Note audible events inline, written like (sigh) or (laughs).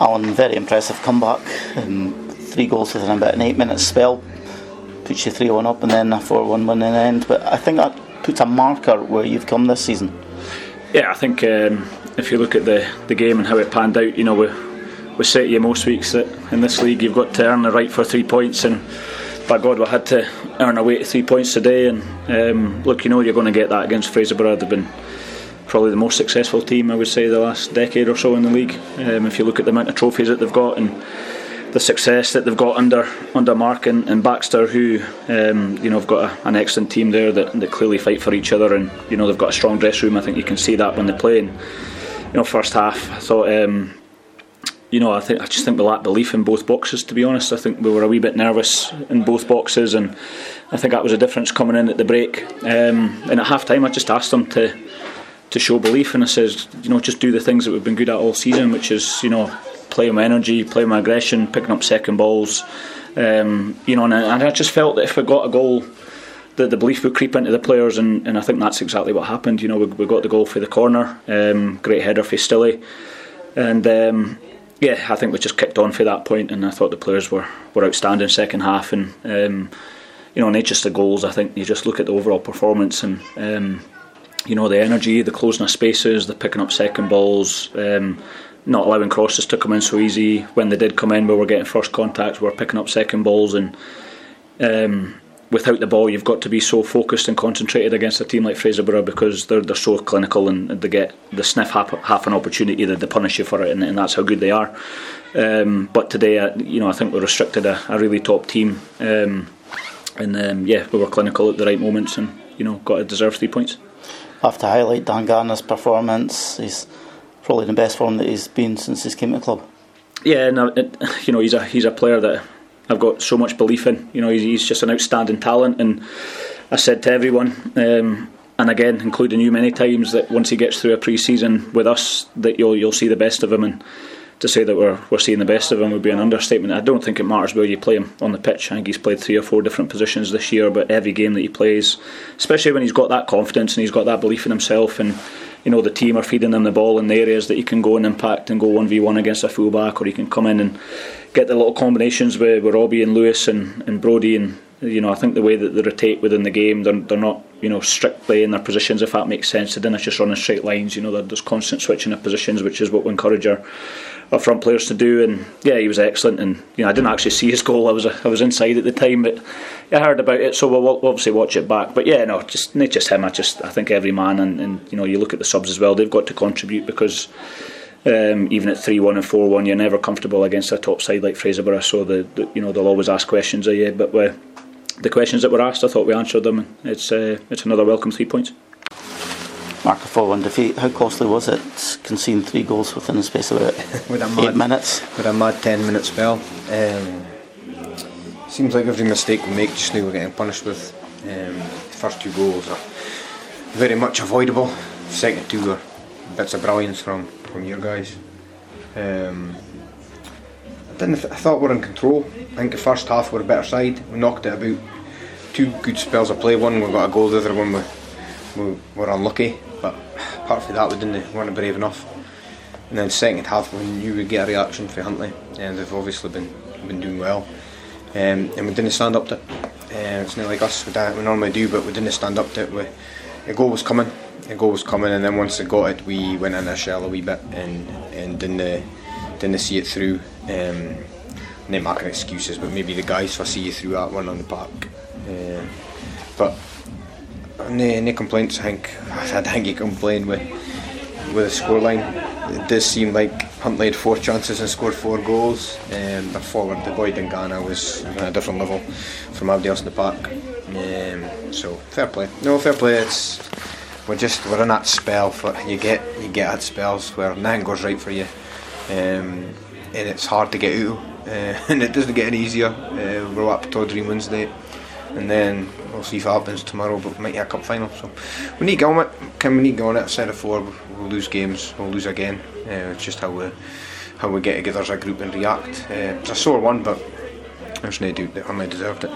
Allan, very impressive comeback. Um, three goals within about an eight minute spell puts you 3 1 up and then a 4 1 win in the end. But I think that puts a marker where you've come this season. Yeah, I think um, if you look at the, the game and how it panned out, you know, we, we set you most weeks that in this league you've got to earn the right for three points and by God we had to earn away to three points today and um, look you know you're going to get that against Fraserburgh they've been probably the most successful team I would say the last decade or so in the league um, if you look at the amount of trophies that they've got and the success that they've got under under Mark and, and Baxter, who um, you know have got a, an excellent team there that, that clearly fight for each other, and you know they've got a strong dress room. I think you can see that when they play. And you know, first half, I thought. Um, you know, I think I just think we lacked belief in both boxes. To be honest, I think we were a wee bit nervous in both boxes, and I think that was a difference coming in at the break. Um, and at half time, I just asked them to to show belief, and I says, you know, just do the things that we've been good at all season, which is, you know, play my energy, play my aggression, picking up second balls. Um, you know, and, and, I just felt that if we got a goal, that the belief would creep into the players, and, and I think that's exactly what happened. You know, we, we got the goal for the corner, um, great header for Stilly, and um, yeah, I think we just kicked on for that point, and I thought the players were, were outstanding second half, and um, you know, not just the goals. I think you just look at the overall performance and. You know the energy, the closing of spaces, the picking up second balls, um, not allowing crosses to come in so easy. When they did come in, we were getting first contacts, we were picking up second balls, and um, without the ball, you've got to be so focused and concentrated against a team like Fraserburgh because they're they're so clinical and they get the sniff half, half an opportunity that they punish you for it, and, and that's how good they are. Um, but today, uh, you know, I think we restricted a, a really top team, um, and um, yeah, we were clinical at the right moments, and you know, got a deserved three points. I have to highlight Dan Garner's performance. He's probably in the best form that he's been since he's came to the club. Yeah, no, it, you know he's a he's a player that I've got so much belief in. You know, he's, he's just an outstanding talent, and I said to everyone, um, and again, including you many times, that once he gets through a pre-season with us, that you'll you'll see the best of him, and to say that we're we're seeing the best of him would be an understatement. I don't think it matters where you play him on the pitch. I think he's played three or four different positions this year, but every game that he plays, especially when he's got that confidence and he's got that belief in himself and you know the team are feeding him the ball in the areas that he can go and impact and go one v one against a fullback, or he can come in and get the little combinations with, with Robbie and Lewis and, and Brody and you know I think the way that they rotate within the game, they're, they're not you know strictly in their positions if that makes sense. They didn't just run in straight lines. You know there's constant switching of positions, which is what we encourage our our front players to do. And yeah, he was excellent. And you know, I didn't actually see his goal. I was I was inside at the time, but I heard about it, so we'll obviously watch it back. But yeah, no, just not just him. I just I think every man and, and you know you look at the subs as well. They've got to contribute because. Um, even at three one and four one, you're never comfortable against a top side like Fraserburgh. So the, the you know they'll always ask questions of you. But we, the questions that were asked, I thought we answered them. And it's uh, it's another welcome three points. Mark a 4 1 defeat. How costly was it conceding three goals within the space of about (laughs) eight minutes? With a mad 10 minute spell. Um, seems like every mistake we make just now we're getting punished with. Um, the first two goals are very much avoidable. Second two are bits of brilliance from, from your guys. Um, I, didn't th- I thought we were in control. I think the first half we were a better side. We knocked it about two good spells of play. One we got a goal, the other one we, we were unlucky. But apart from that, we didn't weren't brave enough. And then second half, we knew we'd get a reaction for Huntly, and they've obviously been been doing well. Um, and we didn't stand up to it. Uh, it's not like us, we, we normally do, but we didn't stand up to it. We, goal was coming, the goal was coming, and then once they got it, we went in a shell a wee bit and and didn't uh, didn't see it through. Um, not making excuses, but maybe the guys for see you through that one on the park. Uh, but no, complaints. I think I think you complain with with the scoreline. It does seem like Huntly had four chances and scored four goals. Um, but forward, the boy Dingana was on a different level from everybody else in the park. Um, so fair play. No fair play. It's we're just we're in that spell for you get you get at spells where nothing goes right for you, um, and it's hard to get out. Uh, (laughs) and it doesn't get any easier. Uh, we're up to Dream Wednesday and then we'll see if it happens tomorrow. But we might get a cup final, so we need to get on it. Can we need to get on it? I said before, we'll lose games, we'll lose again. Uh, it's just how we how we get together as a group and react. Uh, it's a sore one, but there's no doubt that Huntly deserved it.